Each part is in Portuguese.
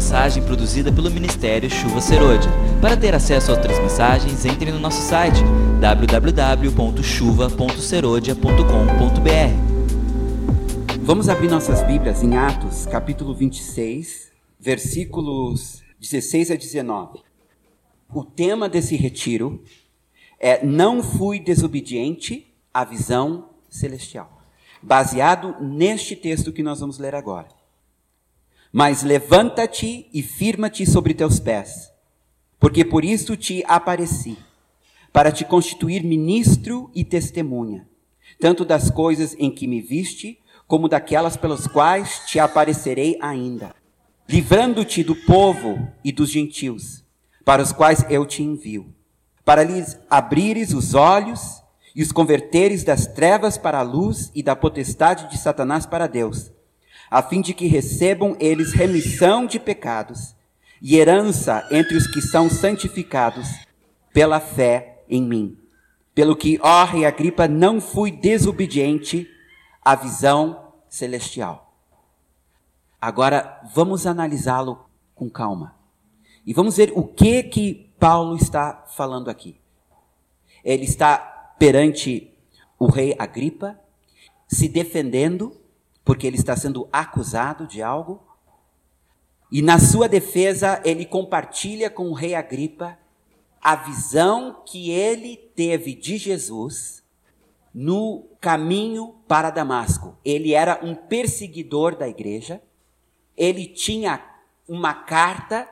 mensagem produzida pelo Ministério Chuva Serôdia. Para ter acesso a outras mensagens, entre no nosso site www.chuva.serodia.com.br. Vamos abrir nossas Bíblias em Atos, capítulo 26, versículos 16 a 19. O tema desse retiro é Não fui desobediente à visão celestial, baseado neste texto que nós vamos ler agora. Mas levanta-te e firma-te sobre teus pés, porque por isso te apareci, para te constituir ministro e testemunha, tanto das coisas em que me viste, como daquelas pelas quais te aparecerei ainda, livrando-te do povo e dos gentios, para os quais eu te envio para lhes abrires os olhos e os converteres das trevas para a luz e da potestade de Satanás para Deus, a fim de que recebam eles remissão de pecados e herança entre os que são santificados pela fé em mim. Pelo que, ó rei Agripa, não fui desobediente à visão celestial. Agora, vamos analisá-lo com calma. E vamos ver o que que Paulo está falando aqui? Ele está perante o rei Agripa, se defendendo, porque ele está sendo acusado de algo. E na sua defesa, ele compartilha com o rei Agripa a visão que ele teve de Jesus no caminho para Damasco. Ele era um perseguidor da igreja, ele tinha uma carta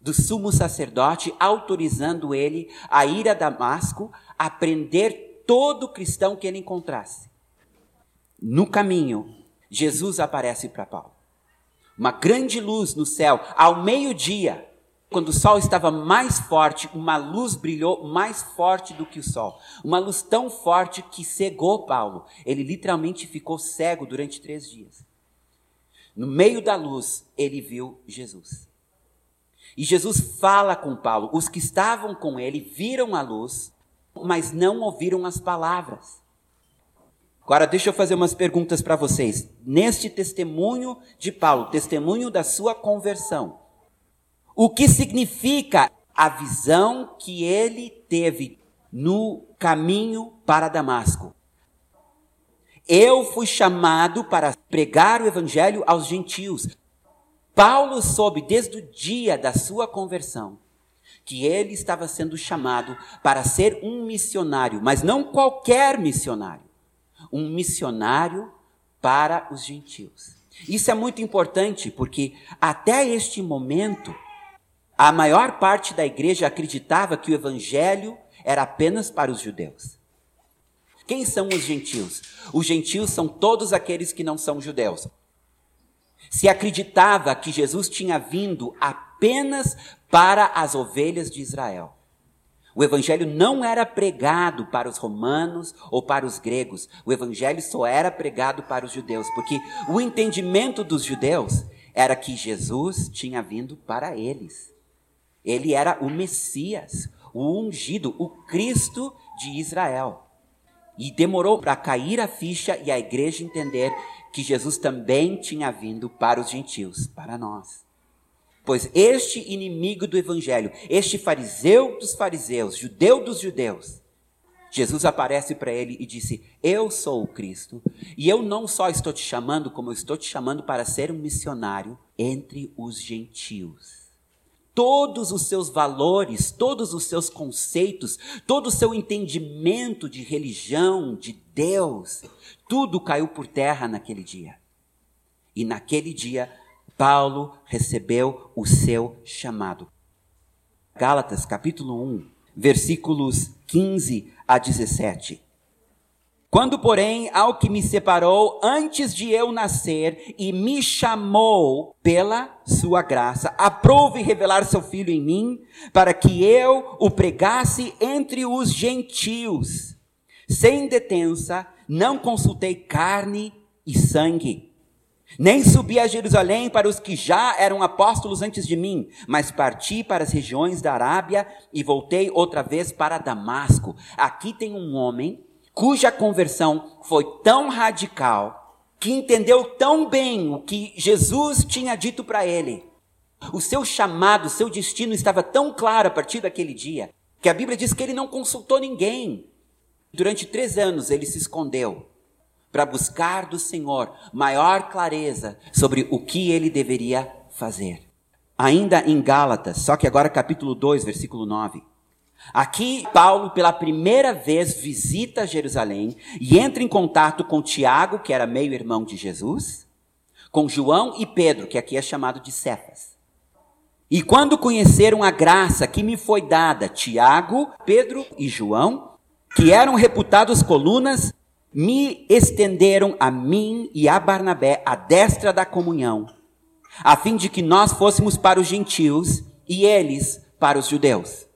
do sumo sacerdote, autorizando ele a ir a Damasco a prender todo cristão que ele encontrasse. No caminho, Jesus aparece para Paulo. Uma grande luz no céu, ao meio-dia, quando o sol estava mais forte, uma luz brilhou mais forte do que o sol. Uma luz tão forte que cegou Paulo. Ele literalmente ficou cego durante três dias. No meio da luz, ele viu Jesus. E Jesus fala com Paulo. Os que estavam com ele viram a luz, mas não ouviram as palavras. Agora, deixa eu fazer umas perguntas para vocês. Neste testemunho de Paulo, testemunho da sua conversão, o que significa a visão que ele teve no caminho para Damasco? Eu fui chamado para pregar o evangelho aos gentios. Paulo soube desde o dia da sua conversão que ele estava sendo chamado para ser um missionário, mas não qualquer missionário, um missionário para os gentios. Isso é muito importante porque até este momento a maior parte da igreja acreditava que o evangelho era apenas para os judeus. Quem são os gentios? Os gentios são todos aqueles que não são judeus. Se acreditava que Jesus tinha vindo apenas para as ovelhas de Israel. O evangelho não era pregado para os romanos ou para os gregos. O evangelho só era pregado para os judeus, porque o entendimento dos judeus era que Jesus tinha vindo para eles. Ele era o Messias, o ungido, o Cristo de Israel. E demorou para cair a ficha e a igreja entender que Jesus também tinha vindo para os gentios, para nós. Pois este inimigo do evangelho, este fariseu dos fariseus, judeu dos judeus, Jesus aparece para ele e disse: Eu sou o Cristo, e eu não só estou te chamando, como eu estou te chamando para ser um missionário entre os gentios todos os seus valores, todos os seus conceitos, todo o seu entendimento de religião, de Deus, tudo caiu por terra naquele dia. E naquele dia, Paulo recebeu o seu chamado. Gálatas capítulo 1, versículos 15 a 17. Quando, porém, ao que me separou antes de eu nascer e me chamou pela sua graça, aprove revelar seu filho em mim, para que eu o pregasse entre os gentios. Sem detença, não consultei carne e sangue. Nem subi a Jerusalém para os que já eram apóstolos antes de mim, mas parti para as regiões da Arábia e voltei outra vez para Damasco. Aqui tem um homem cuja conversão foi tão radical, que entendeu tão bem o que Jesus tinha dito para ele, O seu chamado, o seu destino estava tão claro a partir daquele dia, que a Bíblia diz que ele não consultou ninguém. Durante três anos ele se escondeu para buscar do Senhor maior clareza sobre o que ele deveria fazer. Ainda em Gálatas, só que agora capítulo 2, versículo 9. Aqui, Paulo, pela primeira vez, visita Jerusalém e entra em contato com Tiago, que era meio-irmão de Jesus, com João e Pedro, que aqui é chamado de Cefas. E quando conheceram a graça que me foi dada, Tiago, Pedro e João, que eram reputados colunas, me estenderam a mim e a Barnabé a destra da comunhão, a fim de que nós fôssemos para os gentios e eles para os judeus.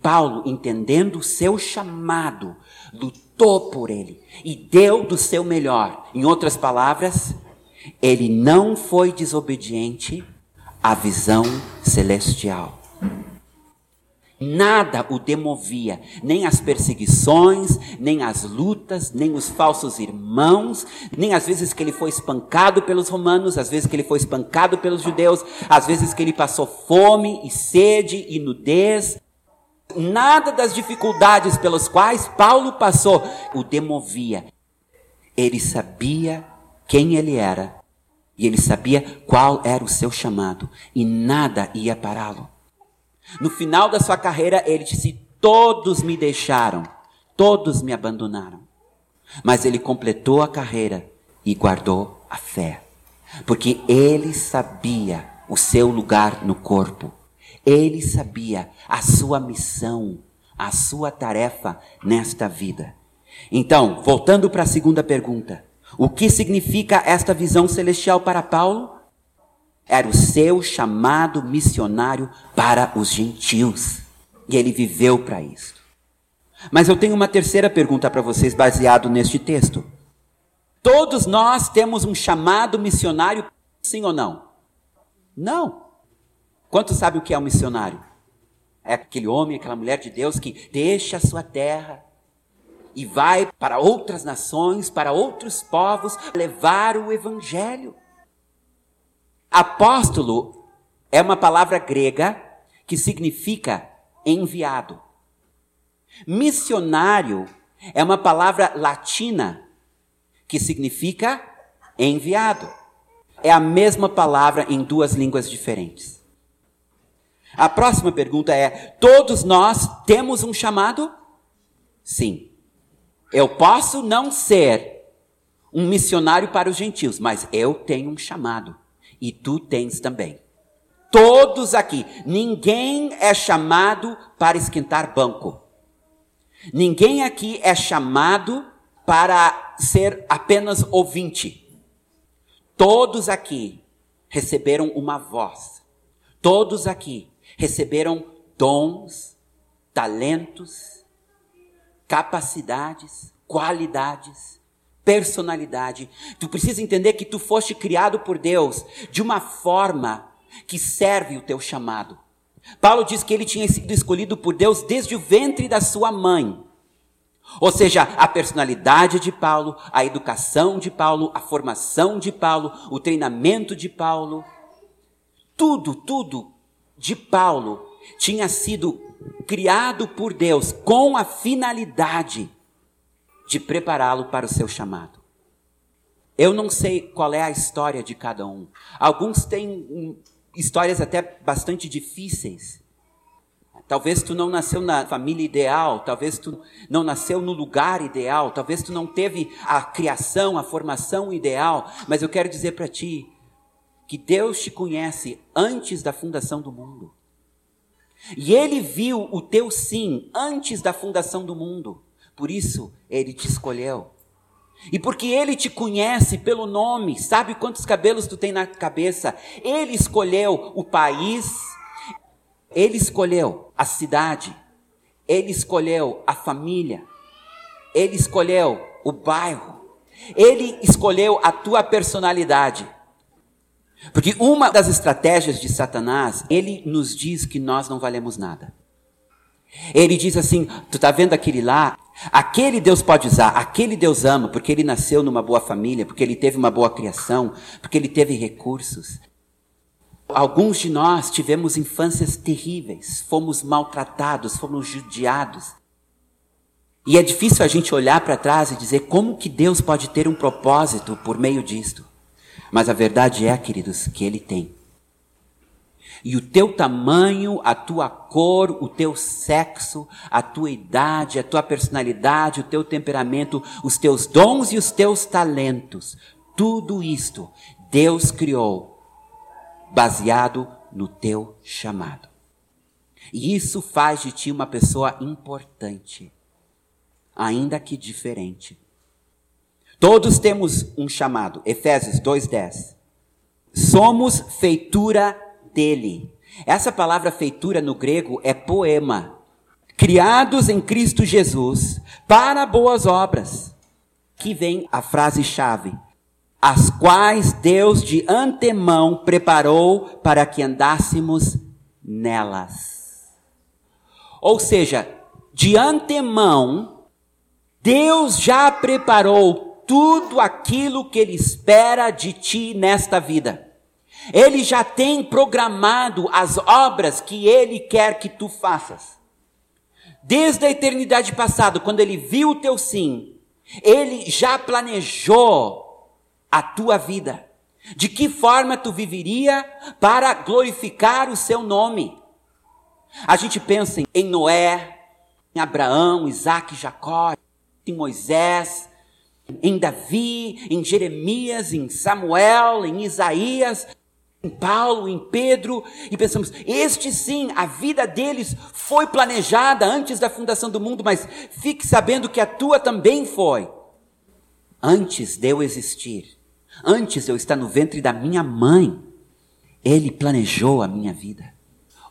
Paulo, entendendo o seu chamado, lutou por ele e deu do seu melhor. Em outras palavras, ele não foi desobediente à visão celestial. Nada o demovia, nem as perseguições, nem as lutas, nem os falsos irmãos, nem as vezes que ele foi espancado pelos romanos, as vezes que ele foi espancado pelos judeus, as vezes que ele passou fome e sede e nudez, Nada das dificuldades pelas quais Paulo passou o demovia. Ele sabia quem ele era e ele sabia qual era o seu chamado e nada ia pará-lo. No final da sua carreira, ele disse: Todos me deixaram, todos me abandonaram. Mas ele completou a carreira e guardou a fé, porque ele sabia o seu lugar no corpo. Ele sabia a sua missão, a sua tarefa nesta vida. Então, voltando para a segunda pergunta: o que significa esta visão celestial para Paulo? Era o seu chamado missionário para os gentios. E ele viveu para isso. Mas eu tenho uma terceira pergunta para vocês, baseado neste texto. Todos nós temos um chamado missionário, sim ou não? Não. Quantos sabem o que é um missionário? É aquele homem, aquela mulher de Deus que deixa a sua terra e vai para outras nações, para outros povos, levar o evangelho. Apóstolo é uma palavra grega que significa enviado. Missionário é uma palavra latina que significa enviado. É a mesma palavra em duas línguas diferentes. A próxima pergunta é: todos nós temos um chamado? Sim. Eu posso não ser um missionário para os gentios, mas eu tenho um chamado. E tu tens também. Todos aqui. Ninguém é chamado para esquentar banco. Ninguém aqui é chamado para ser apenas ouvinte. Todos aqui receberam uma voz. Todos aqui receberam dons, talentos, capacidades, qualidades, personalidade. Tu precisa entender que tu foste criado por Deus de uma forma que serve o teu chamado. Paulo diz que ele tinha sido escolhido por Deus desde o ventre da sua mãe. Ou seja, a personalidade de Paulo, a educação de Paulo, a formação de Paulo, o treinamento de Paulo, tudo, tudo de Paulo tinha sido criado por Deus com a finalidade de prepará-lo para o seu chamado. Eu não sei qual é a história de cada um. Alguns têm hum, histórias até bastante difíceis. Talvez tu não nasceu na família ideal, talvez tu não nasceu no lugar ideal, talvez tu não teve a criação, a formação ideal, mas eu quero dizer para ti que Deus te conhece antes da fundação do mundo. E Ele viu o teu sim antes da fundação do mundo. Por isso, Ele te escolheu. E porque Ele te conhece pelo nome, sabe quantos cabelos tu tem na cabeça, Ele escolheu o país, Ele escolheu a cidade, Ele escolheu a família, Ele escolheu o bairro, Ele escolheu a tua personalidade. Porque uma das estratégias de Satanás, ele nos diz que nós não valemos nada. Ele diz assim: tu está vendo aquele lá? Aquele Deus pode usar, aquele Deus ama, porque ele nasceu numa boa família, porque ele teve uma boa criação, porque ele teve recursos. Alguns de nós tivemos infâncias terríveis, fomos maltratados, fomos judiados. E é difícil a gente olhar para trás e dizer como que Deus pode ter um propósito por meio disto. Mas a verdade é, queridos, que Ele tem. E o teu tamanho, a tua cor, o teu sexo, a tua idade, a tua personalidade, o teu temperamento, os teus dons e os teus talentos, tudo isto Deus criou baseado no teu chamado. E isso faz de ti uma pessoa importante, ainda que diferente. Todos temos um chamado. Efésios 2:10. Somos feitura dele. Essa palavra feitura no grego é poema. Criados em Cristo Jesus para boas obras. Que vem a frase chave as quais Deus de antemão preparou para que andássemos nelas. Ou seja, de antemão, Deus já preparou tudo aquilo que Ele espera de ti nesta vida. Ele já tem programado as obras que Ele quer que tu faças. Desde a eternidade passada, quando Ele viu o teu sim, Ele já planejou a tua vida. De que forma tu viveria para glorificar o seu nome? A gente pensa em Noé, em Abraão, Isaac, Jacó, em Moisés, em Davi, em Jeremias, em Samuel, em Isaías, em Paulo, em Pedro, e pensamos, este sim, a vida deles foi planejada antes da fundação do mundo, mas fique sabendo que a tua também foi, antes de eu existir. Antes eu estar no ventre da minha mãe, Ele planejou a minha vida.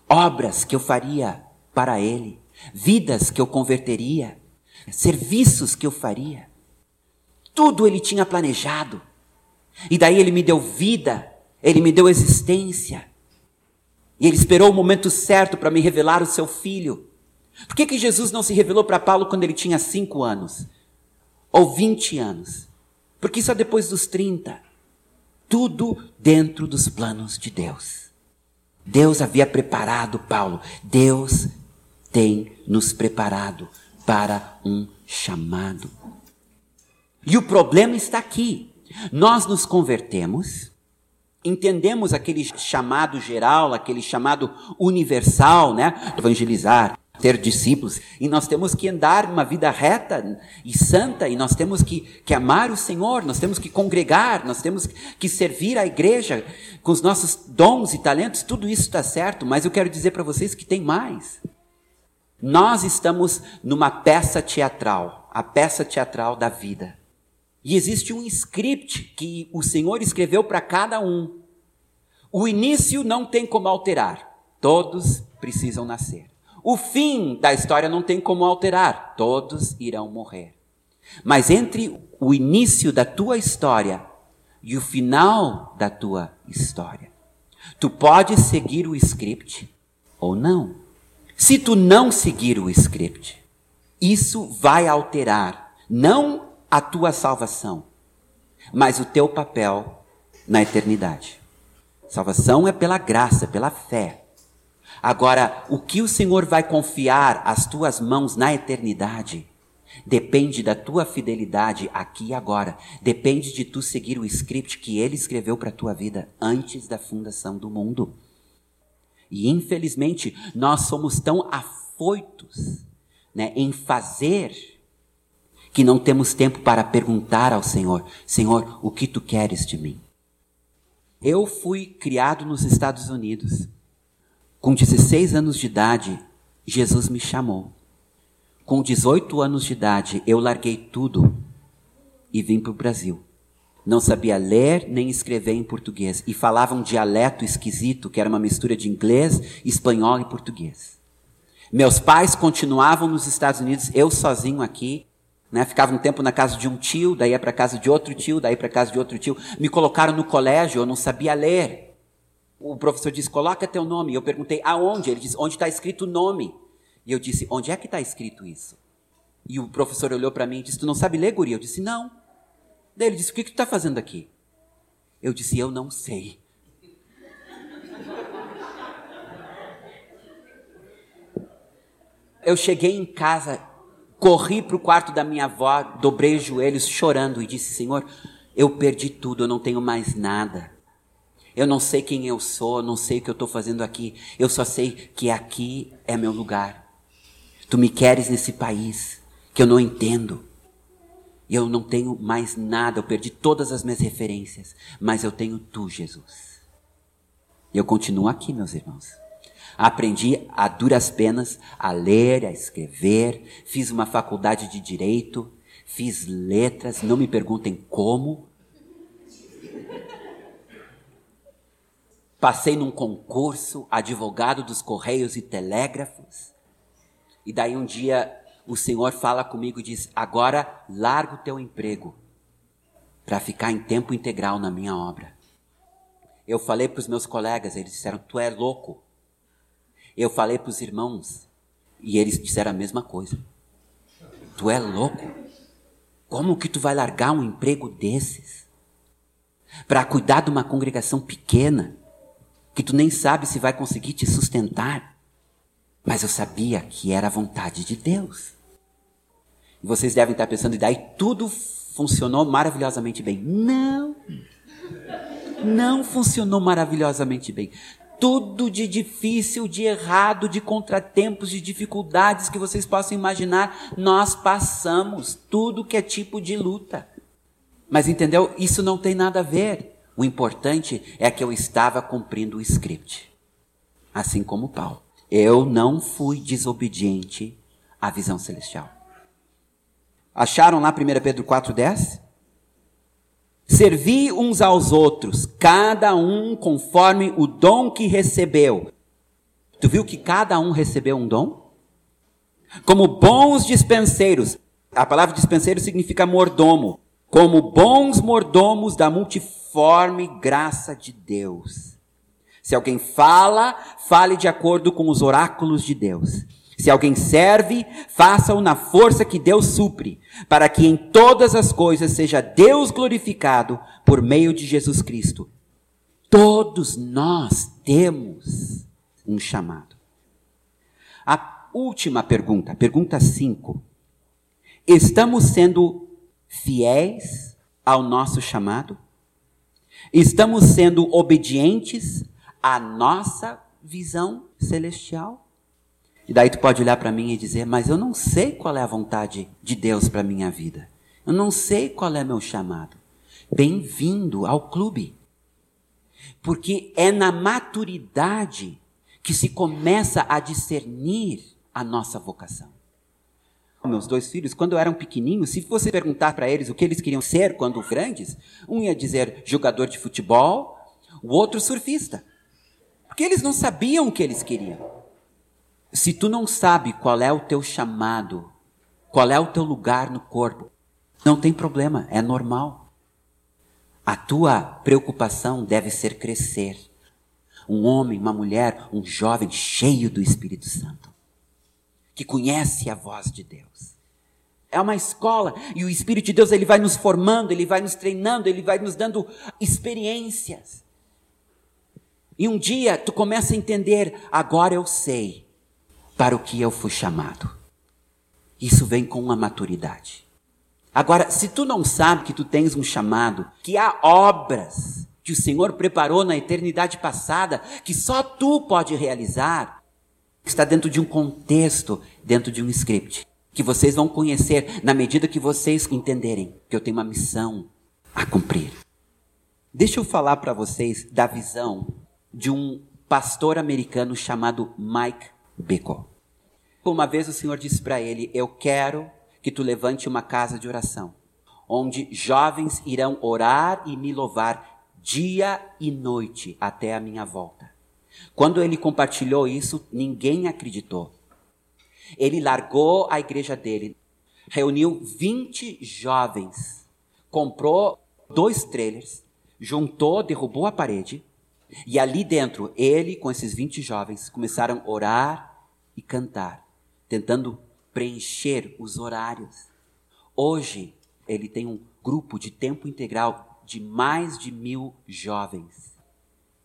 Obras que eu faria para Ele, vidas que eu converteria, serviços que eu faria. Tudo Ele tinha planejado. E daí Ele me deu vida, Ele me deu existência. E Ele esperou o momento certo para me revelar o seu filho. Por que, que Jesus não se revelou para Paulo quando ele tinha cinco anos? Ou vinte anos? Porque só depois dos 30. Tudo dentro dos planos de Deus. Deus havia preparado Paulo. Deus tem nos preparado para um chamado. E o problema está aqui. Nós nos convertemos, entendemos aquele chamado geral, aquele chamado universal, né? Evangelizar, ter discípulos, e nós temos que andar uma vida reta e santa, e nós temos que, que amar o Senhor, nós temos que congregar, nós temos que servir a igreja com os nossos dons e talentos, tudo isso está certo, mas eu quero dizer para vocês que tem mais. Nós estamos numa peça teatral, a peça teatral da vida. E existe um script que o Senhor escreveu para cada um. O início não tem como alterar, todos precisam nascer. O fim da história não tem como alterar, todos irão morrer. Mas entre o início da tua história e o final da tua história, tu podes seguir o script ou não. Se tu não seguir o script, isso vai alterar não a tua salvação, mas o teu papel na eternidade. Salvação é pela graça, pela fé. Agora, o que o Senhor vai confiar às tuas mãos na eternidade depende da tua fidelidade aqui e agora. Depende de tu seguir o script que ele escreveu para a tua vida antes da fundação do mundo. E infelizmente, nós somos tão afoitos né, em fazer que não temos tempo para perguntar ao Senhor: Senhor, o que tu queres de mim? Eu fui criado nos Estados Unidos. Com 16 anos de idade, Jesus me chamou. Com 18 anos de idade, eu larguei tudo e vim para o Brasil. Não sabia ler nem escrever em português e falava um dialeto esquisito, que era uma mistura de inglês, espanhol e português. Meus pais continuavam nos Estados Unidos, eu sozinho aqui, né? Ficava um tempo na casa de um tio, daí ia para casa de outro tio, daí para casa de outro tio. Me colocaram no colégio, eu não sabia ler. O professor disse: coloca teu nome. Eu perguntei: aonde? Ele disse: onde está escrito o nome? E eu disse: onde é que está escrito isso? E o professor olhou para mim e disse: tu não sabe ler, guri? Eu disse: não. Daí ele disse: o que, que tu está fazendo aqui? Eu disse: eu não sei. Eu cheguei em casa corri para o quarto da minha avó, dobrei os joelhos chorando e disse: Senhor, eu perdi tudo, eu não tenho mais nada. Eu não sei quem eu sou, não sei o que eu estou fazendo aqui. Eu só sei que aqui é meu lugar. Tu me queres nesse país que eu não entendo. Eu não tenho mais nada, eu perdi todas as minhas referências, mas eu tenho tu, Jesus. E eu continuo aqui, meus irmãos. Aprendi a duras penas a ler, a escrever, fiz uma faculdade de direito, fiz letras, não me perguntem como, Passei num concurso, advogado dos Correios e Telégrafos. E daí um dia o Senhor fala comigo e diz: Agora larga o teu emprego para ficar em tempo integral na minha obra. Eu falei para os meus colegas, eles disseram: Tu é louco. Eu falei para os irmãos e eles disseram a mesma coisa. Tu é louco. Como que tu vai largar um emprego desses para cuidar de uma congregação pequena? que tu nem sabe se vai conseguir te sustentar. Mas eu sabia que era a vontade de Deus. E vocês devem estar pensando, e daí tudo funcionou maravilhosamente bem. Não! Não funcionou maravilhosamente bem. Tudo de difícil, de errado, de contratempos, de dificuldades que vocês possam imaginar, nós passamos. Tudo que é tipo de luta. Mas entendeu? Isso não tem nada a ver. O importante é que eu estava cumprindo o script. Assim como Paulo. Eu não fui desobediente à visão celestial. Acharam lá 1 Pedro 4,10? Servi uns aos outros, cada um conforme o dom que recebeu. Tu viu que cada um recebeu um dom? Como bons dispenseiros. A palavra dispenseiro significa mordomo. Como bons mordomos da multiforme graça de Deus. Se alguém fala, fale de acordo com os oráculos de Deus. Se alguém serve, faça-o na força que Deus supre, para que em todas as coisas seja Deus glorificado por meio de Jesus Cristo. Todos nós temos um chamado. A última pergunta, pergunta 5. Estamos sendo fiéis ao nosso chamado? Estamos sendo obedientes à nossa visão celestial? E daí tu pode olhar para mim e dizer: "Mas eu não sei qual é a vontade de Deus para minha vida. Eu não sei qual é meu chamado." Bem-vindo ao clube. Porque é na maturidade que se começa a discernir a nossa vocação. Meus dois filhos, quando eram pequenininhos, se você perguntar para eles o que eles queriam ser quando grandes, um ia dizer jogador de futebol, o outro surfista. Porque eles não sabiam o que eles queriam. Se tu não sabe qual é o teu chamado, qual é o teu lugar no corpo, não tem problema, é normal. A tua preocupação deve ser crescer. Um homem, uma mulher, um jovem cheio do Espírito Santo que conhece a voz de Deus. É uma escola e o Espírito de Deus ele vai nos formando, ele vai nos treinando, ele vai nos dando experiências. E um dia tu começa a entender, agora eu sei para o que eu fui chamado. Isso vem com uma maturidade. Agora, se tu não sabe que tu tens um chamado, que há obras que o Senhor preparou na eternidade passada, que só tu pode realizar, está dentro de um contexto, dentro de um script, que vocês vão conhecer na medida que vocês entenderem que eu tenho uma missão a cumprir. Deixa eu falar para vocês da visão de um pastor americano chamado Mike Bickle. Uma vez o Senhor disse para ele: Eu quero que tu levante uma casa de oração, onde jovens irão orar e me louvar dia e noite até a minha volta. Quando ele compartilhou isso, ninguém acreditou. Ele largou a igreja dele, reuniu 20 jovens, comprou dois trailers, juntou, derrubou a parede, e ali dentro, ele com esses 20 jovens começaram a orar e cantar, tentando preencher os horários. Hoje, ele tem um grupo de tempo integral de mais de mil jovens.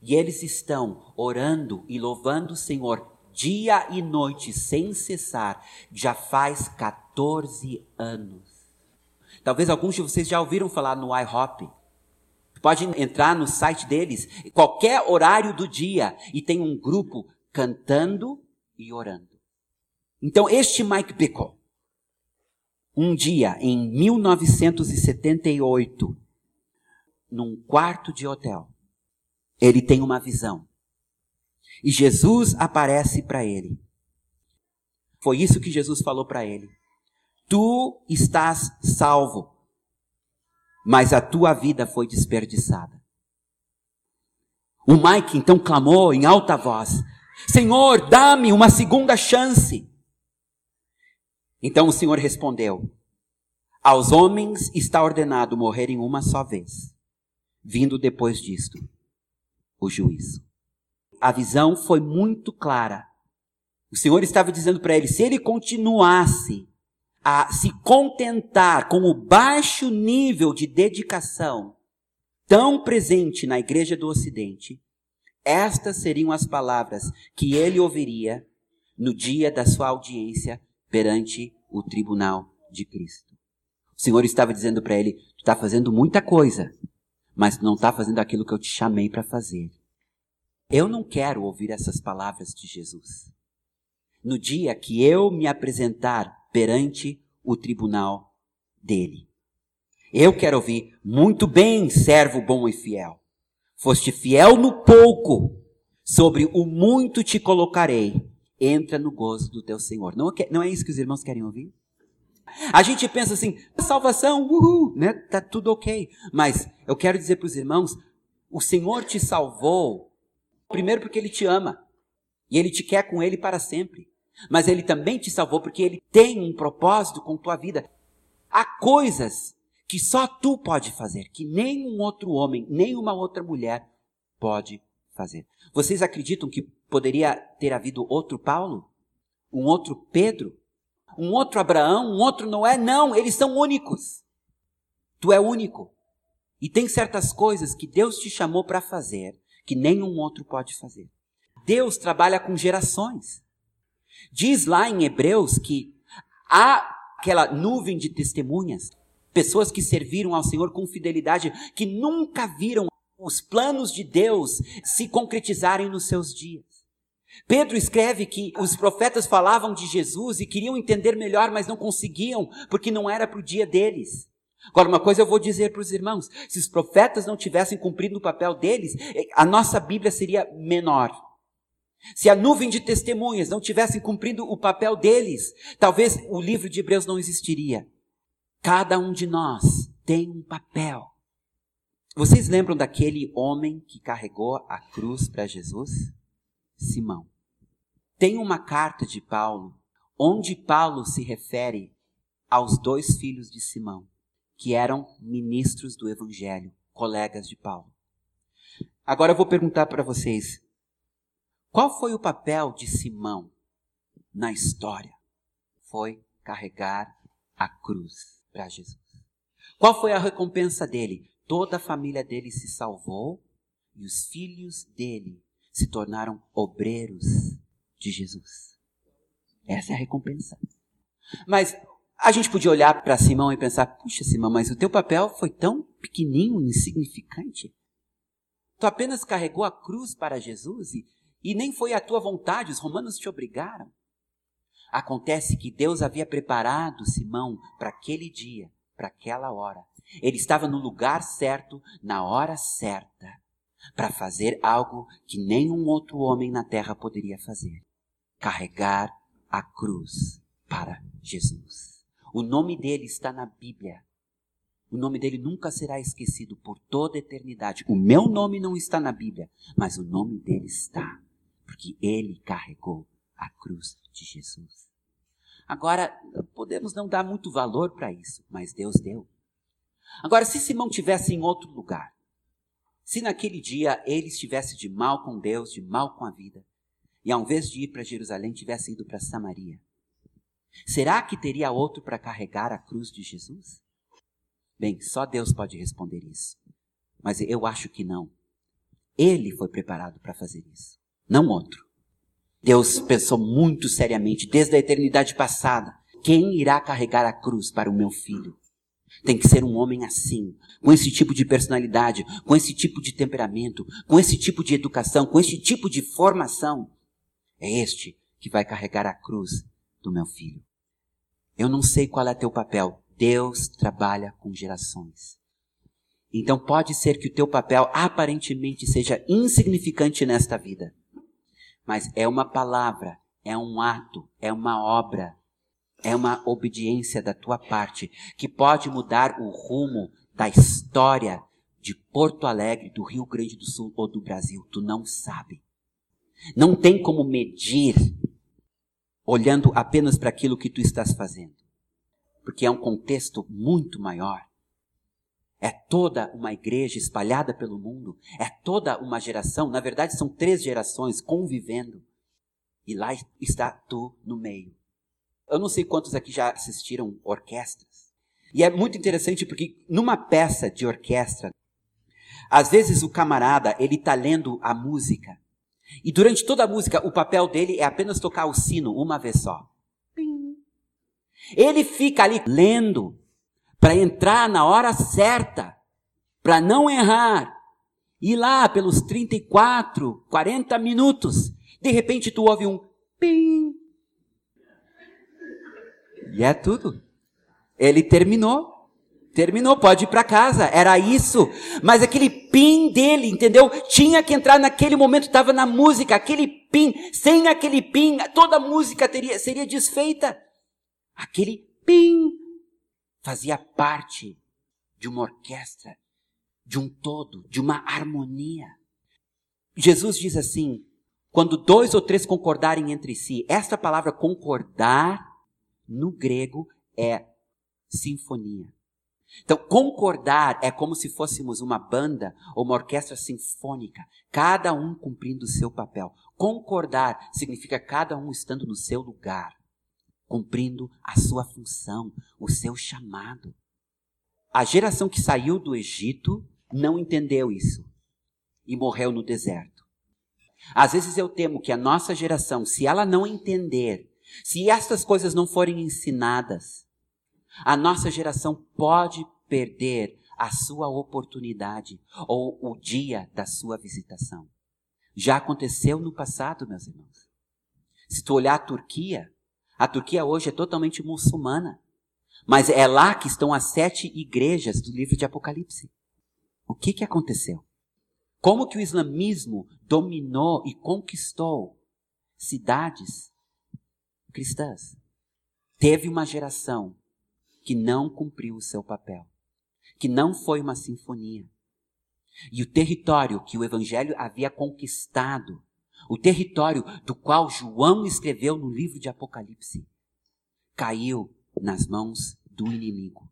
E eles estão orando e louvando o Senhor dia e noite, sem cessar, já faz 14 anos. Talvez alguns de vocês já ouviram falar no IHOP. Pode entrar no site deles, qualquer horário do dia, e tem um grupo cantando e orando. Então, este Mike Bickle, um dia em 1978, num quarto de hotel, ele tem uma visão. E Jesus aparece para ele. Foi isso que Jesus falou para ele. Tu estás salvo, mas a tua vida foi desperdiçada. O Mike então clamou em alta voz: Senhor, dá-me uma segunda chance. Então o Senhor respondeu: Aos homens está ordenado morrerem uma só vez, vindo depois disto o juízo. A visão foi muito clara. O Senhor estava dizendo para ele: se ele continuasse a se contentar com o baixo nível de dedicação tão presente na igreja do Ocidente, estas seriam as palavras que ele ouviria no dia da sua audiência perante o tribunal de Cristo. O Senhor estava dizendo para ele: Tu está fazendo muita coisa, mas não está fazendo aquilo que eu te chamei para fazer. Eu não quero ouvir essas palavras de Jesus. No dia que eu me apresentar perante o tribunal dele. Eu quero ouvir, muito bem, servo bom e fiel. Foste fiel no pouco, sobre o muito te colocarei. Entra no gozo do teu Senhor. Não, não é isso que os irmãos querem ouvir? A gente pensa assim, salvação, uhul, né? Tá tudo ok. Mas eu quero dizer para os irmãos, o Senhor te salvou Primeiro, porque Ele te ama. E Ele te quer com Ele para sempre. Mas Ele também te salvou porque Ele tem um propósito com tua vida. Há coisas que só tu pode fazer, que nenhum outro homem, nenhuma outra mulher pode fazer. Vocês acreditam que poderia ter havido outro Paulo? Um outro Pedro? Um outro Abraão? Um outro Noé? Não, eles são únicos. Tu é único. E tem certas coisas que Deus te chamou para fazer que nenhum outro pode fazer. Deus trabalha com gerações. Diz lá em Hebreus que há aquela nuvem de testemunhas, pessoas que serviram ao Senhor com fidelidade, que nunca viram os planos de Deus se concretizarem nos seus dias. Pedro escreve que os profetas falavam de Jesus e queriam entender melhor, mas não conseguiam, porque não era para o dia deles. Agora, uma coisa eu vou dizer para os irmãos: se os profetas não tivessem cumprido o papel deles, eh, a nossa Bíblia seria menor. Se a nuvem de testemunhas não tivessem cumprido o papel deles, talvez o livro de Hebreus não existiria. Cada um de nós tem um papel. Vocês lembram daquele homem que carregou a cruz para Jesus? Simão. Tem uma carta de Paulo onde Paulo se refere aos dois filhos de Simão que eram ministros do Evangelho, colegas de Paulo. Agora eu vou perguntar para vocês: qual foi o papel de Simão na história? Foi carregar a cruz para Jesus. Qual foi a recompensa dele? Toda a família dele se salvou e os filhos dele se tornaram obreiros de Jesus. Essa é a recompensa. Mas a gente podia olhar para Simão e pensar: puxa, Simão, mas o teu papel foi tão pequenininho, insignificante. Tu apenas carregou a cruz para Jesus e, e nem foi a tua vontade, os romanos te obrigaram. Acontece que Deus havia preparado Simão para aquele dia, para aquela hora. Ele estava no lugar certo, na hora certa, para fazer algo que nenhum outro homem na terra poderia fazer: carregar a cruz para Jesus. O nome dele está na Bíblia. O nome dele nunca será esquecido por toda a eternidade. O meu nome não está na Bíblia, mas o nome dele está, porque ele carregou a cruz de Jesus. Agora, podemos não dar muito valor para isso, mas Deus deu. Agora, se Simão tivesse em outro lugar, se naquele dia ele estivesse de mal com Deus, de mal com a vida, e ao invés de ir para Jerusalém, tivesse ido para Samaria, Será que teria outro para carregar a cruz de Jesus? Bem, só Deus pode responder isso. Mas eu acho que não. Ele foi preparado para fazer isso, não outro. Deus pensou muito seriamente, desde a eternidade passada, quem irá carregar a cruz para o meu filho? Tem que ser um homem assim, com esse tipo de personalidade, com esse tipo de temperamento, com esse tipo de educação, com esse tipo de formação. É este que vai carregar a cruz do meu filho. Eu não sei qual é teu papel. Deus trabalha com gerações. Então pode ser que o teu papel aparentemente seja insignificante nesta vida. Mas é uma palavra, é um ato, é uma obra, é uma obediência da tua parte que pode mudar o rumo da história de Porto Alegre, do Rio Grande do Sul ou do Brasil. Tu não sabe. Não tem como medir olhando apenas para aquilo que tu estás fazendo. Porque é um contexto muito maior. É toda uma igreja espalhada pelo mundo. É toda uma geração. Na verdade, são três gerações convivendo. E lá está tu no meio. Eu não sei quantos aqui já assistiram orquestras. E é muito interessante porque numa peça de orquestra, às vezes o camarada, ele está lendo a música. E durante toda a música, o papel dele é apenas tocar o sino uma vez só. Ele fica ali lendo para entrar na hora certa, para não errar. E lá pelos 34, 40 minutos, de repente tu ouve um pim. E é tudo. Ele terminou. Terminou, pode ir para casa. Era isso. Mas aquele pin dele, entendeu? Tinha que entrar naquele momento, estava na música, aquele pin. Sem aquele pin, toda a música teria, seria desfeita. Aquele pin fazia parte de uma orquestra, de um todo, de uma harmonia. Jesus diz assim: quando dois ou três concordarem entre si, esta palavra concordar no grego é sinfonia. Então, concordar é como se fôssemos uma banda ou uma orquestra sinfônica, cada um cumprindo o seu papel. Concordar significa cada um estando no seu lugar cumprindo a sua função, o seu chamado. A geração que saiu do Egito não entendeu isso e morreu no deserto. Às vezes eu temo que a nossa geração, se ela não entender, se estas coisas não forem ensinadas, a nossa geração pode perder a sua oportunidade ou o dia da sua visitação. Já aconteceu no passado, meus irmãos. Se tu olhar a Turquia, a Turquia hoje é totalmente muçulmana. Mas é lá que estão as sete igrejas do livro de Apocalipse. O que, que aconteceu? Como que o islamismo dominou e conquistou cidades cristãs? Teve uma geração que não cumpriu o seu papel, que não foi uma sinfonia. E o território que o evangelho havia conquistado o território do qual João escreveu no livro de Apocalipse, caiu nas mãos do inimigo.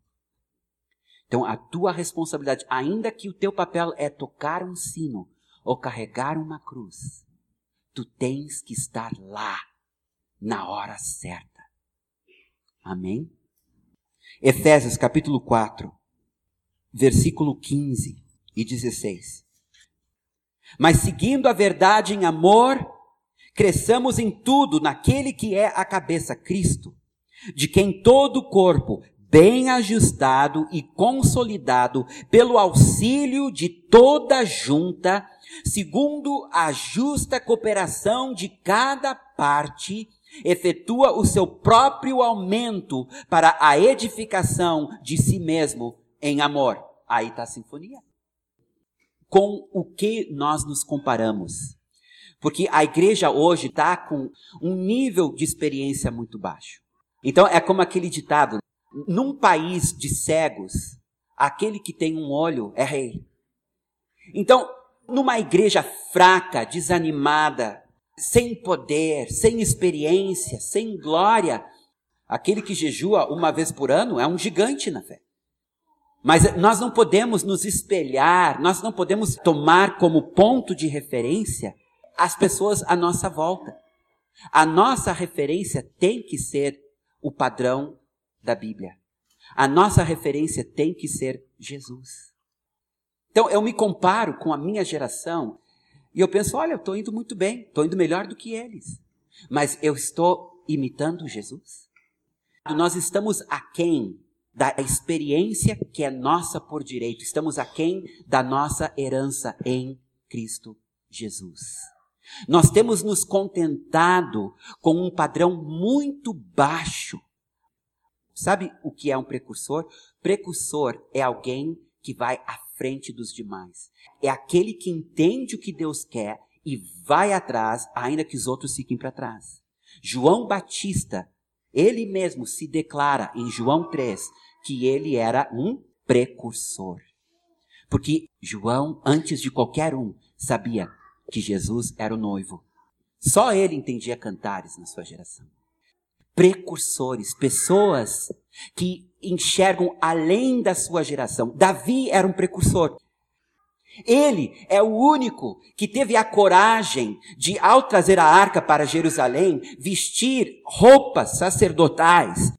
Então, a tua responsabilidade, ainda que o teu papel é tocar um sino ou carregar uma cruz, tu tens que estar lá, na hora certa. Amém? Efésios capítulo 4, versículo 15 e 16. Mas seguindo a verdade em amor, cresçamos em tudo naquele que é a cabeça, Cristo, de quem todo o corpo, bem ajustado e consolidado pelo auxílio de toda junta, segundo a justa cooperação de cada parte, efetua o seu próprio aumento para a edificação de si mesmo em amor. Aí está a sinfonia com o que nós nos comparamos. Porque a igreja hoje está com um nível de experiência muito baixo. Então é como aquele ditado: num país de cegos, aquele que tem um olho é rei. Então, numa igreja fraca, desanimada, sem poder, sem experiência, sem glória, aquele que jejua uma vez por ano é um gigante na fé. Mas nós não podemos nos espelhar, nós não podemos tomar como ponto de referência as pessoas à nossa volta. A nossa referência tem que ser o padrão da Bíblia. A nossa referência tem que ser Jesus. Então eu me comparo com a minha geração e eu penso, olha, eu estou indo muito bem, estou indo melhor do que eles. Mas eu estou imitando Jesus? Nós estamos aquém da experiência que é nossa por direito, estamos aquém da nossa herança em Cristo Jesus. Nós temos nos contentado com um padrão muito baixo. Sabe o que é um precursor? Precursor é alguém que vai à frente dos demais. É aquele que entende o que Deus quer e vai atrás, ainda que os outros fiquem para trás. João Batista, ele mesmo se declara em João 3 que ele era um precursor. Porque João, antes de qualquer um, sabia que Jesus era o noivo. Só ele entendia cantares na sua geração. Precursores, pessoas que enxergam além da sua geração. Davi era um precursor. Ele é o único que teve a coragem de, ao trazer a arca para Jerusalém, vestir roupas sacerdotais,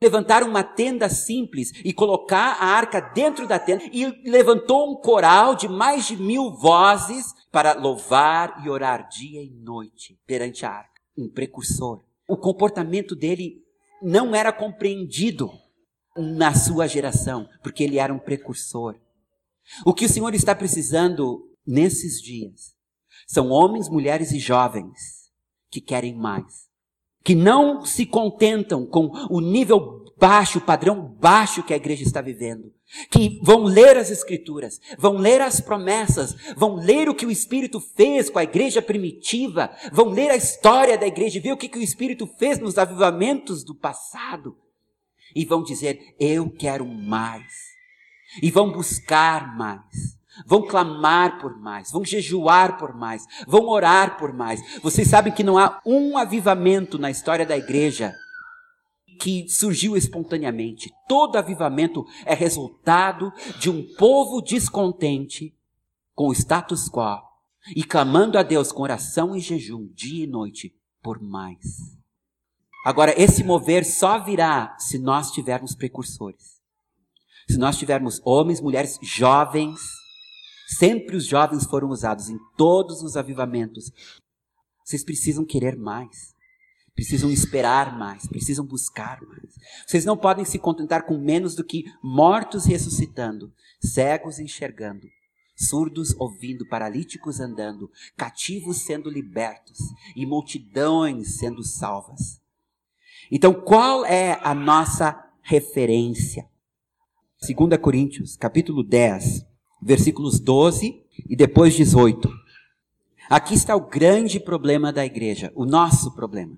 levantar uma tenda simples e colocar a arca dentro da tenda e levantou um coral de mais de mil vozes para louvar e orar dia e noite perante a arca. Um precursor. O comportamento dele não era compreendido na sua geração, porque ele era um precursor. O que o Senhor está precisando nesses dias são homens, mulheres e jovens que querem mais, que não se contentam com o nível baixo, o padrão baixo que a igreja está vivendo. Que vão ler as escrituras, vão ler as promessas, vão ler o que o Espírito fez com a igreja primitiva, vão ler a história da igreja, ver o que, que o Espírito fez nos avivamentos do passado. E vão dizer, eu quero mais. E vão buscar mais. Vão clamar por mais, vão jejuar por mais, vão orar por mais. Vocês sabem que não há um avivamento na história da igreja que surgiu espontaneamente. Todo avivamento é resultado de um povo descontente com o status quo e clamando a Deus com oração e jejum, dia e noite, por mais. Agora, esse mover só virá se nós tivermos precursores. Se nós tivermos homens, mulheres, jovens, sempre os jovens foram usados em todos os avivamentos. Vocês precisam querer mais. Precisam esperar mais, precisam buscar mais. Vocês não podem se contentar com menos do que mortos ressuscitando, cegos enxergando, surdos ouvindo, paralíticos andando, cativos sendo libertos e multidões sendo salvas. Então, qual é a nossa referência? 2 Coríntios, capítulo 10, versículos 12 e depois 18. Aqui está o grande problema da igreja, o nosso problema.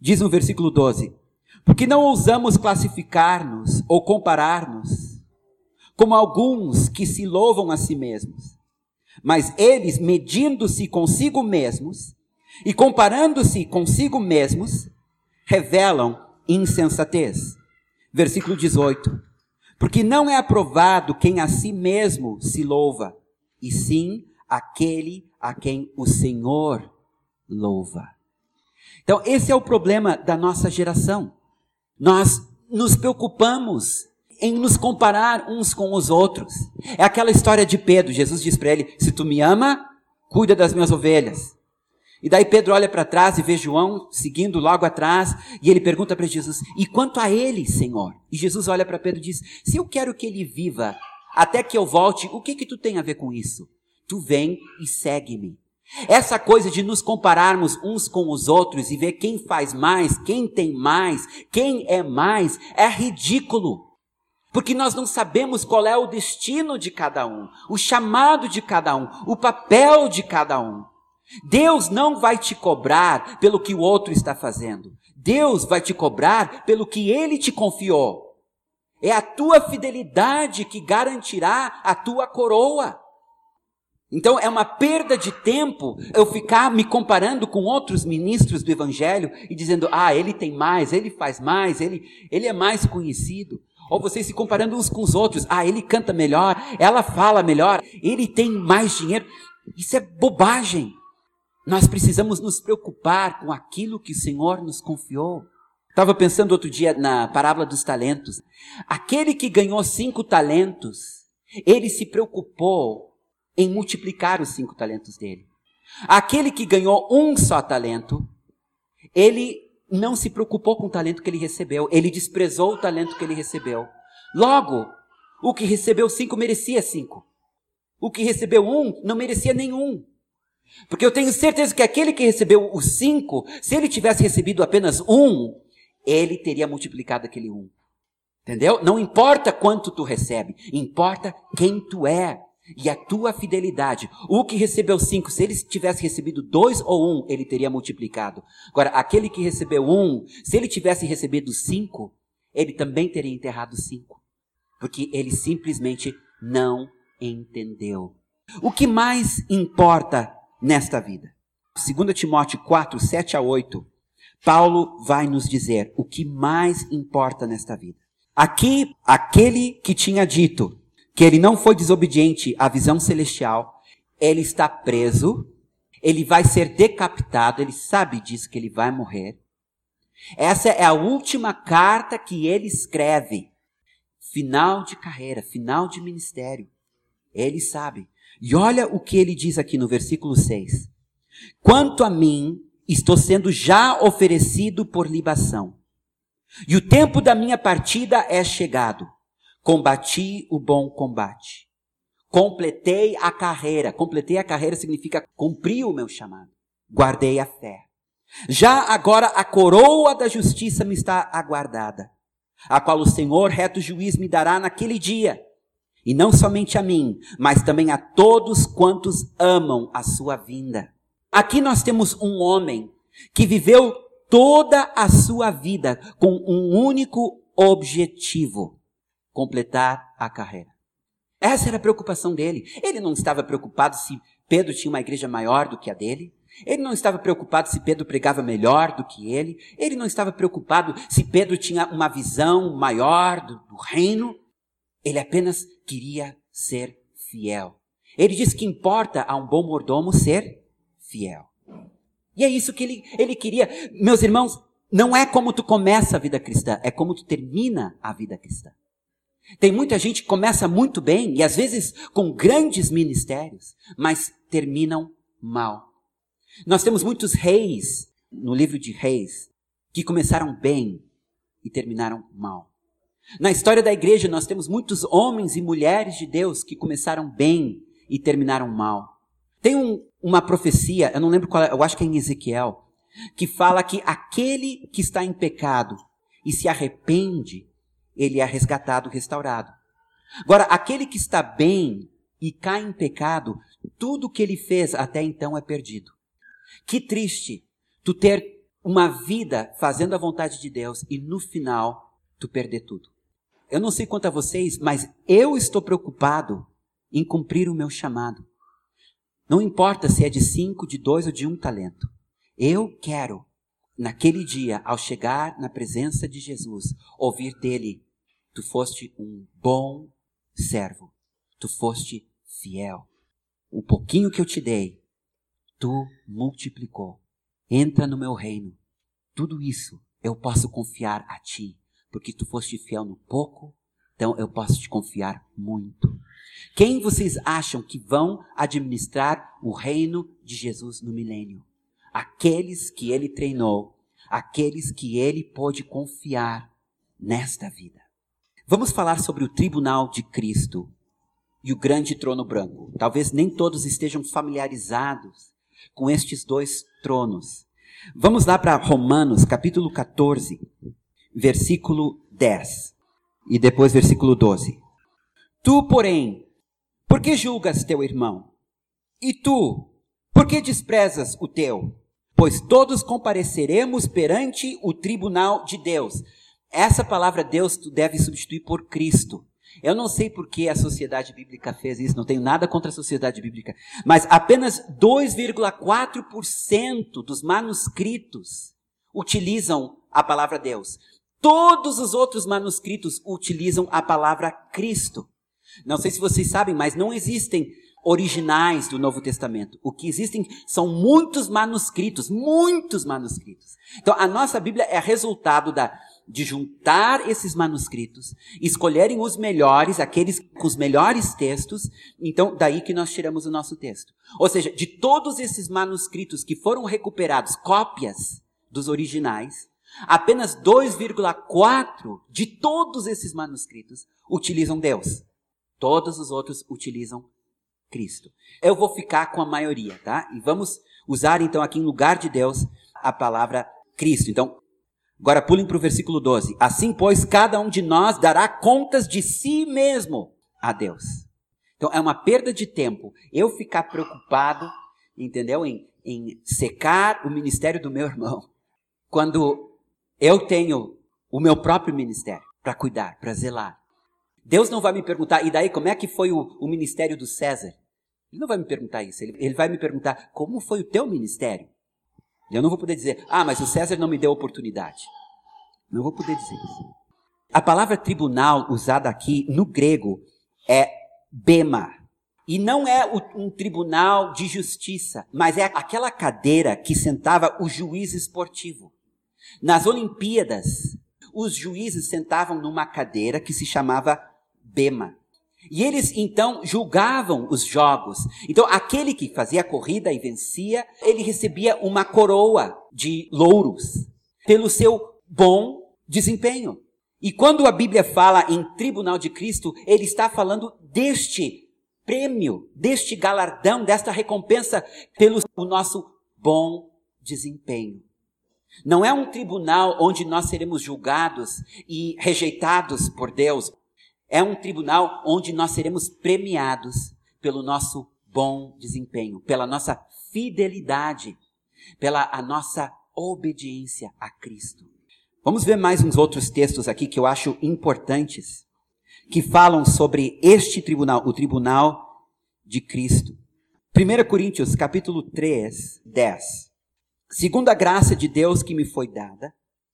Diz no versículo 12: Porque não ousamos classificar-nos ou comparar-nos como alguns que se louvam a si mesmos, mas eles, medindo-se consigo mesmos e comparando-se consigo mesmos, revelam insensatez. Versículo 18: Porque não é aprovado quem a si mesmo se louva, e sim aquele a quem o Senhor louva. Então, esse é o problema da nossa geração. Nós nos preocupamos em nos comparar uns com os outros. É aquela história de Pedro. Jesus diz para ele: Se tu me ama, cuida das minhas ovelhas. E daí Pedro olha para trás e vê João seguindo logo atrás, e ele pergunta para Jesus: E quanto a ele, Senhor? E Jesus olha para Pedro e diz: Se eu quero que ele viva até que eu volte, o que que tu tem a ver com isso? Tu vem e segue-me. Essa coisa de nos compararmos uns com os outros e ver quem faz mais, quem tem mais, quem é mais, é ridículo. Porque nós não sabemos qual é o destino de cada um, o chamado de cada um, o papel de cada um. Deus não vai te cobrar pelo que o outro está fazendo. Deus vai te cobrar pelo que ele te confiou. É a tua fidelidade que garantirá a tua coroa. Então é uma perda de tempo eu ficar me comparando com outros ministros do evangelho e dizendo: "Ah, ele tem mais, ele faz mais, ele ele é mais conhecido". Ou vocês se comparando uns com os outros: "Ah, ele canta melhor, ela fala melhor, ele tem mais dinheiro". Isso é bobagem. Nós precisamos nos preocupar com aquilo que o Senhor nos confiou. Estava pensando outro dia na parábola dos talentos. Aquele que ganhou cinco talentos, ele se preocupou em multiplicar os cinco talentos dele. Aquele que ganhou um só talento, ele não se preocupou com o talento que ele recebeu, ele desprezou o talento que ele recebeu. Logo, o que recebeu cinco merecia cinco. O que recebeu um não merecia nenhum. Porque eu tenho certeza que aquele que recebeu os cinco, se ele tivesse recebido apenas um, ele teria multiplicado aquele um. Entendeu? Não importa quanto tu recebe, importa quem tu é e a tua fidelidade. O que recebeu cinco, se ele tivesse recebido dois ou um, ele teria multiplicado. Agora, aquele que recebeu um, se ele tivesse recebido cinco, ele também teria enterrado cinco. Porque ele simplesmente não entendeu. O que mais importa nesta vida? 2 Timóteo 4, 7 a 8, Paulo vai nos dizer o que mais importa nesta vida. Aqui, aquele que tinha dito que ele não foi desobediente à visão celestial, ele está preso, ele vai ser decapitado, ele sabe disso que ele vai morrer. Essa é a última carta que ele escreve. Final de carreira, final de ministério. Ele sabe. E olha o que ele diz aqui no versículo 6. Quanto a mim, estou sendo já oferecido por libação. E o tempo da minha partida é chegado. Combati o bom combate. Completei a carreira. Completei a carreira significa cumpri o meu chamado. Guardei a fé. Já agora a coroa da justiça me está aguardada, a qual o Senhor, reto juiz, me dará naquele dia. E não somente a mim, mas também a todos quantos amam a sua vinda. Aqui nós temos um homem que viveu toda a sua vida com um único objetivo: completar a carreira. Essa era a preocupação dele. Ele não estava preocupado se Pedro tinha uma igreja maior do que a dele. Ele não estava preocupado se Pedro pregava melhor do que ele. Ele não estava preocupado se Pedro tinha uma visão maior do, do reino. Ele apenas queria ser fiel. Ele diz que importa a um bom mordomo ser fiel. E é isso que ele, ele queria. Meus irmãos, não é como tu começa a vida cristã, é como tu termina a vida cristã. Tem muita gente que começa muito bem e às vezes com grandes ministérios, mas terminam mal. Nós temos muitos reis no livro de Reis que começaram bem e terminaram mal. Na história da igreja nós temos muitos homens e mulheres de Deus que começaram bem e terminaram mal. Tem um, uma profecia, eu não lembro qual é, eu acho que é em Ezequiel, que fala que aquele que está em pecado e se arrepende, ele é resgatado, restaurado. Agora, aquele que está bem e cai em pecado, tudo que ele fez até então é perdido. Que triste tu ter uma vida fazendo a vontade de Deus e no final tu perder tudo. Eu não sei quanto a vocês, mas eu estou preocupado em cumprir o meu chamado. Não importa se é de cinco, de dois ou de um talento. Eu quero, naquele dia, ao chegar na presença de Jesus, ouvir dele: Tu foste um bom servo, tu foste fiel. O pouquinho que eu te dei, tu multiplicou. Entra no meu reino. Tudo isso eu posso confiar a ti, porque tu foste fiel no pouco, então eu posso te confiar muito. Quem vocês acham que vão administrar o reino de Jesus no milênio? Aqueles que ele treinou, aqueles que ele pôde confiar nesta vida. Vamos falar sobre o tribunal de Cristo e o grande trono branco. Talvez nem todos estejam familiarizados com estes dois tronos. Vamos lá para Romanos, capítulo 14, versículo 10 e depois versículo 12. Tu, porém, por que julgas teu irmão? E tu, por que desprezas o teu? Pois todos compareceremos perante o tribunal de Deus. Essa palavra Deus tu deve substituir por Cristo. Eu não sei por que a sociedade bíblica fez isso, não tenho nada contra a sociedade bíblica, mas apenas 2,4% dos manuscritos utilizam a palavra Deus. Todos os outros manuscritos utilizam a palavra Cristo. Não sei se vocês sabem, mas não existem originais do Novo Testamento. O que existem são muitos manuscritos, muitos manuscritos. Então, a nossa Bíblia é resultado da, de juntar esses manuscritos, escolherem os melhores, aqueles com os melhores textos, então daí que nós tiramos o nosso texto. Ou seja, de todos esses manuscritos que foram recuperados, cópias dos originais, apenas 2,4 de todos esses manuscritos utilizam Deus. Todos os outros utilizam Cristo. Eu vou ficar com a maioria, tá? E vamos usar então aqui em lugar de Deus a palavra Cristo. Então, agora pulem para o versículo 12. Assim, pois, cada um de nós dará contas de si mesmo a Deus. Então, é uma perda de tempo eu ficar preocupado, entendeu? Em, em secar o ministério do meu irmão, quando eu tenho o meu próprio ministério para cuidar, para zelar. Deus não vai me perguntar, e daí como é que foi o, o ministério do César? Ele não vai me perguntar isso. Ele, ele vai me perguntar como foi o teu ministério. Eu não vou poder dizer, ah, mas o César não me deu oportunidade. Não vou poder dizer isso. A palavra tribunal usada aqui no grego é bema. E não é um tribunal de justiça, mas é aquela cadeira que sentava o juiz esportivo. Nas Olimpíadas, os juízes sentavam numa cadeira que se chamava bema. E eles então julgavam os jogos. Então aquele que fazia a corrida e vencia, ele recebia uma coroa de louros pelo seu bom desempenho. E quando a Bíblia fala em tribunal de Cristo, ele está falando deste prêmio, deste galardão, desta recompensa pelo nosso bom desempenho. Não é um tribunal onde nós seremos julgados e rejeitados por Deus. É um tribunal onde nós seremos premiados pelo nosso bom desempenho, pela nossa fidelidade, pela a nossa obediência a Cristo. Vamos ver mais uns outros textos aqui que eu acho importantes, que falam sobre este tribunal, o tribunal de Cristo. 1 Coríntios, capítulo 3, 10. Segundo a graça de Deus que me foi dada,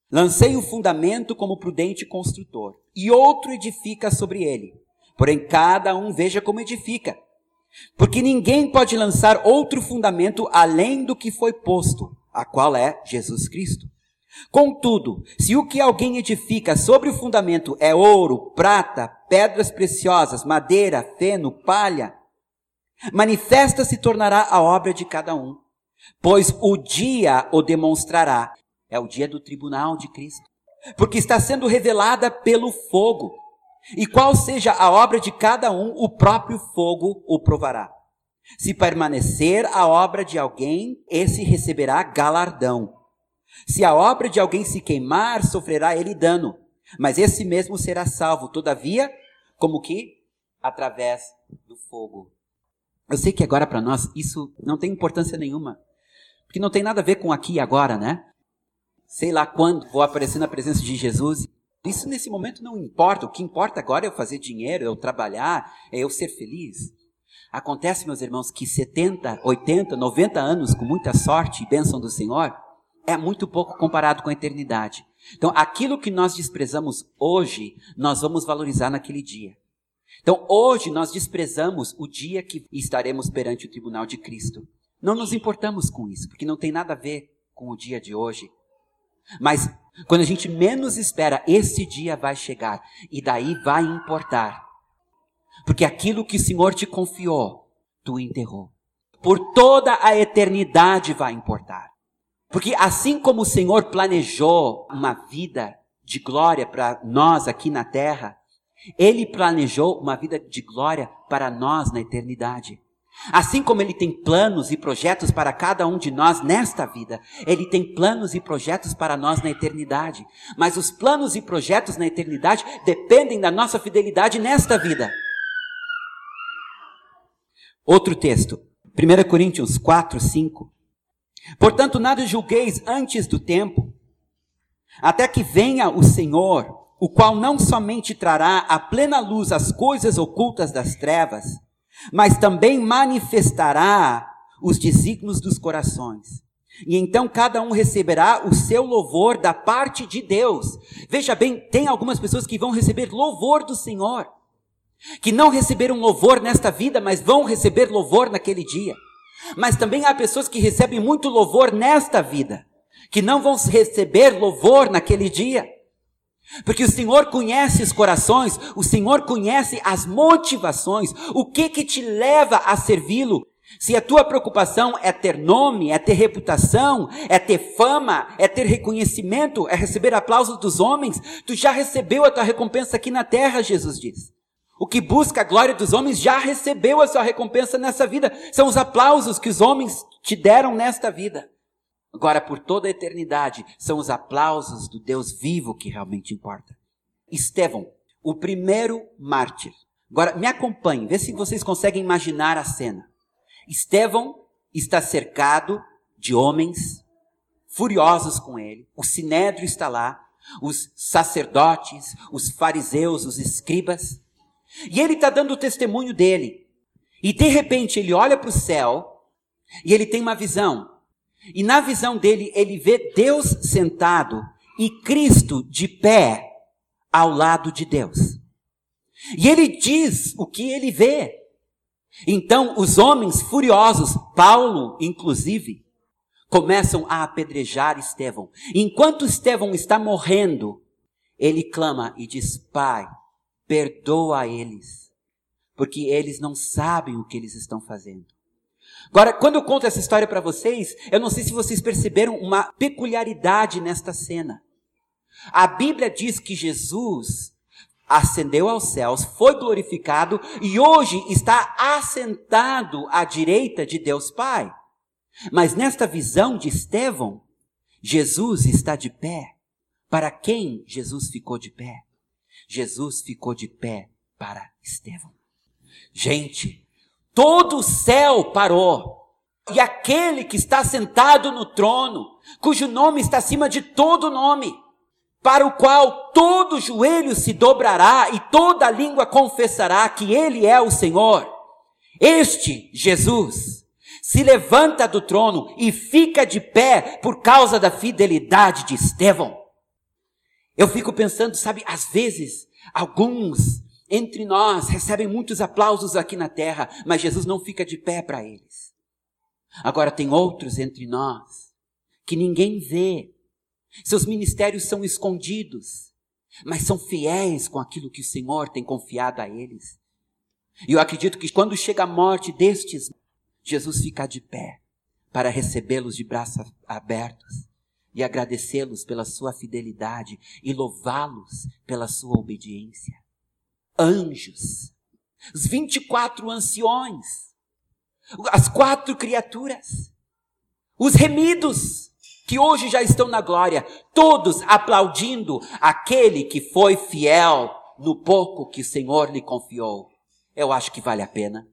lancei o fundamento como prudente construtor e outro edifica sobre ele. Porém, cada um veja como edifica. Porque ninguém pode lançar outro fundamento além do que foi posto, a qual é Jesus Cristo. Contudo, se o que alguém edifica sobre o fundamento é ouro, prata, pedras preciosas, madeira, feno, palha, manifesta se tornará a obra de cada um, pois o dia o demonstrará. É o dia do tribunal de Cristo porque está sendo revelada pelo fogo. E qual seja a obra de cada um, o próprio fogo o provará. Se permanecer a obra de alguém, esse receberá galardão. Se a obra de alguém se queimar, sofrerá ele dano, mas esse mesmo será salvo, todavia, como que? Através do fogo. Eu sei que agora para nós isso não tem importância nenhuma, porque não tem nada a ver com aqui e agora, né? sei lá quando vou aparecer na presença de Jesus. Isso nesse momento não importa. O que importa agora é eu fazer dinheiro, é eu trabalhar, é eu ser feliz. Acontece, meus irmãos, que 70, 80, 90 anos com muita sorte e bênção do Senhor é muito pouco comparado com a eternidade. Então, aquilo que nós desprezamos hoje, nós vamos valorizar naquele dia. Então, hoje nós desprezamos o dia que estaremos perante o tribunal de Cristo. Não nos importamos com isso, porque não tem nada a ver com o dia de hoje. Mas quando a gente menos espera, esse dia vai chegar e daí vai importar. Porque aquilo que o Senhor te confiou, tu enterrou. Por toda a eternidade vai importar. Porque assim como o Senhor planejou uma vida de glória para nós aqui na terra, Ele planejou uma vida de glória para nós na eternidade. Assim como Ele tem planos e projetos para cada um de nós nesta vida, Ele tem planos e projetos para nós na eternidade. Mas os planos e projetos na eternidade dependem da nossa fidelidade nesta vida. Outro texto, 1 Coríntios 4, 5. Portanto, nada julgueis antes do tempo, até que venha o Senhor, o qual não somente trará à plena luz as coisas ocultas das trevas, mas também manifestará os desígnios dos corações. E então cada um receberá o seu louvor da parte de Deus. Veja bem, tem algumas pessoas que vão receber louvor do Senhor, que não receberam louvor nesta vida, mas vão receber louvor naquele dia. Mas também há pessoas que recebem muito louvor nesta vida, que não vão receber louvor naquele dia. Porque o Senhor conhece os corações, o Senhor conhece as motivações, o que que te leva a servi-lo. Se a tua preocupação é ter nome, é ter reputação, é ter fama, é ter reconhecimento, é receber aplausos dos homens, tu já recebeu a tua recompensa aqui na terra, Jesus diz. O que busca a glória dos homens já recebeu a sua recompensa nessa vida. São os aplausos que os homens te deram nesta vida. Agora, por toda a eternidade, são os aplausos do Deus vivo que realmente importa. Estevão, o primeiro mártir. Agora, me acompanhe, vê se vocês conseguem imaginar a cena. Estevão está cercado de homens furiosos com ele. O sinédrio está lá, os sacerdotes, os fariseus, os escribas. E ele está dando o testemunho dele. E de repente ele olha para o céu e ele tem uma visão. E na visão dele, ele vê Deus sentado e Cristo de pé ao lado de Deus. E ele diz o que ele vê. Então, os homens furiosos, Paulo inclusive, começam a apedrejar Estevão. Enquanto Estevão está morrendo, ele clama e diz: Pai, perdoa eles, porque eles não sabem o que eles estão fazendo. Agora, quando eu conto essa história para vocês, eu não sei se vocês perceberam uma peculiaridade nesta cena. A Bíblia diz que Jesus ascendeu aos céus, foi glorificado e hoje está assentado à direita de Deus Pai. Mas nesta visão de Estevão, Jesus está de pé. Para quem Jesus ficou de pé? Jesus ficou de pé para Estevão. Gente, todo o céu parou. E aquele que está sentado no trono, cujo nome está acima de todo nome, para o qual todo joelho se dobrará e toda língua confessará que Ele é o Senhor. Este Jesus se levanta do trono e fica de pé por causa da fidelidade de Estevão. Eu fico pensando, sabe, às vezes, alguns entre nós recebem muitos aplausos aqui na terra, mas Jesus não fica de pé para eles. Agora tem outros entre nós que ninguém vê, seus ministérios são escondidos, mas são fiéis com aquilo que o Senhor tem confiado a eles. E eu acredito que quando chega a morte destes, Jesus fica de pé para recebê-los de braços abertos e agradecê-los pela sua fidelidade e louvá-los pela sua obediência. Anjos, os 24 anciões, as quatro criaturas, os remidos, que hoje já estão na glória, todos aplaudindo aquele que foi fiel no pouco que o Senhor lhe confiou. Eu acho que vale a pena.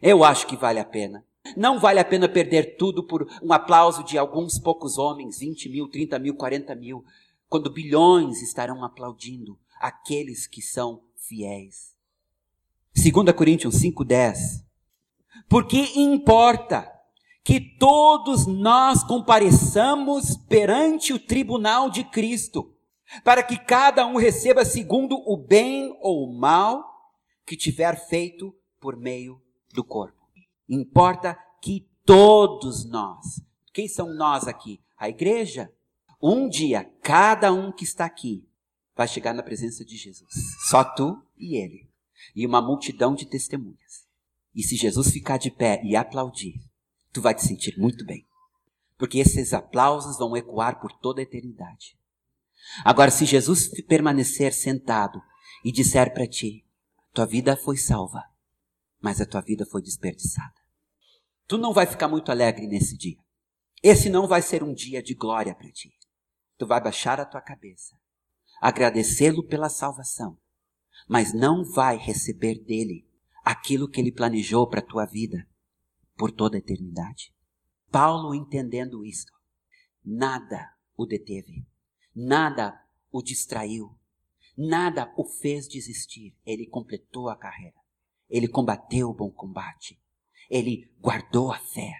Eu acho que vale a pena. Não vale a pena perder tudo por um aplauso de alguns poucos homens, 20 mil, 30 mil, 40 mil, quando bilhões estarão aplaudindo aqueles que são fiéis. 2 Coríntios 5,10. Porque importa que todos nós compareçamos perante o tribunal de Cristo, para que cada um receba segundo o bem ou o mal que tiver feito por meio do corpo. Importa que todos nós, quem são nós aqui? A igreja. Um dia, cada um que está aqui vai chegar na presença de Jesus. Só tu e ele. E uma multidão de testemunhas. E se Jesus ficar de pé e aplaudir, tu vai te sentir muito bem. Porque esses aplausos vão ecoar por toda a eternidade. Agora, se Jesus permanecer sentado e disser para ti, tua vida foi salva, mas a tua vida foi desperdiçada. Tu não vai ficar muito alegre nesse dia. Esse não vai ser um dia de glória para ti. Tu vai baixar a tua cabeça, agradecê-lo pela salvação, mas não vai receber dele aquilo que ele planejou para a tua vida por toda a eternidade. Paulo, entendendo isto, nada o deteve, nada o distraiu, nada o fez desistir. Ele completou a carreira, ele combateu o bom combate, ele guardou a fé,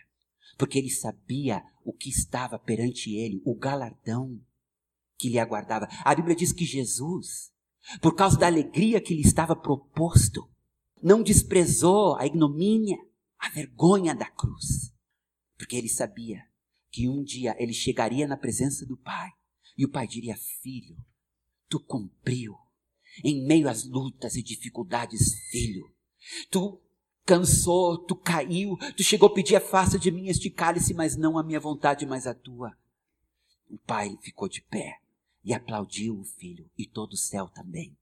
porque ele sabia o que estava perante ele, o galardão que lhe aguardava. A Bíblia diz que Jesus, por causa da alegria que lhe estava proposto, não desprezou a ignomínia, a vergonha da cruz. Porque ele sabia que um dia ele chegaria na presença do Pai e o Pai diria: Filho, tu cumpriu. Em meio às lutas e dificuldades, filho, tu cansou, tu caiu, tu chegou a pedir afasta de mim este cálice, mas não a minha vontade, mas a tua. O pai ficou de pé e aplaudiu o filho e todo o céu também.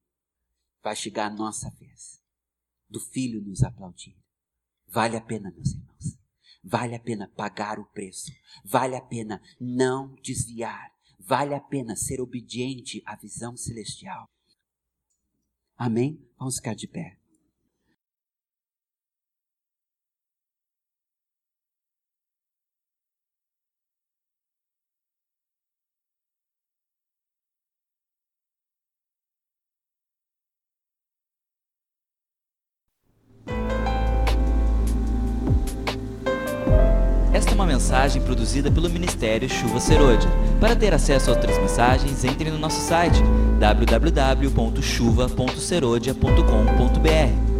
Vai chegar a nossa vez do filho nos aplaudir. Vale a pena, meus irmãos. Vale a pena pagar o preço. Vale a pena não desviar. Vale a pena ser obediente à visão celestial. Amém? Vamos ficar de pé. Uma mensagem produzida pelo Ministério Chuva Serôdia. Para ter acesso a outras mensagens, entre no nosso site www.chuva.serodia.com.br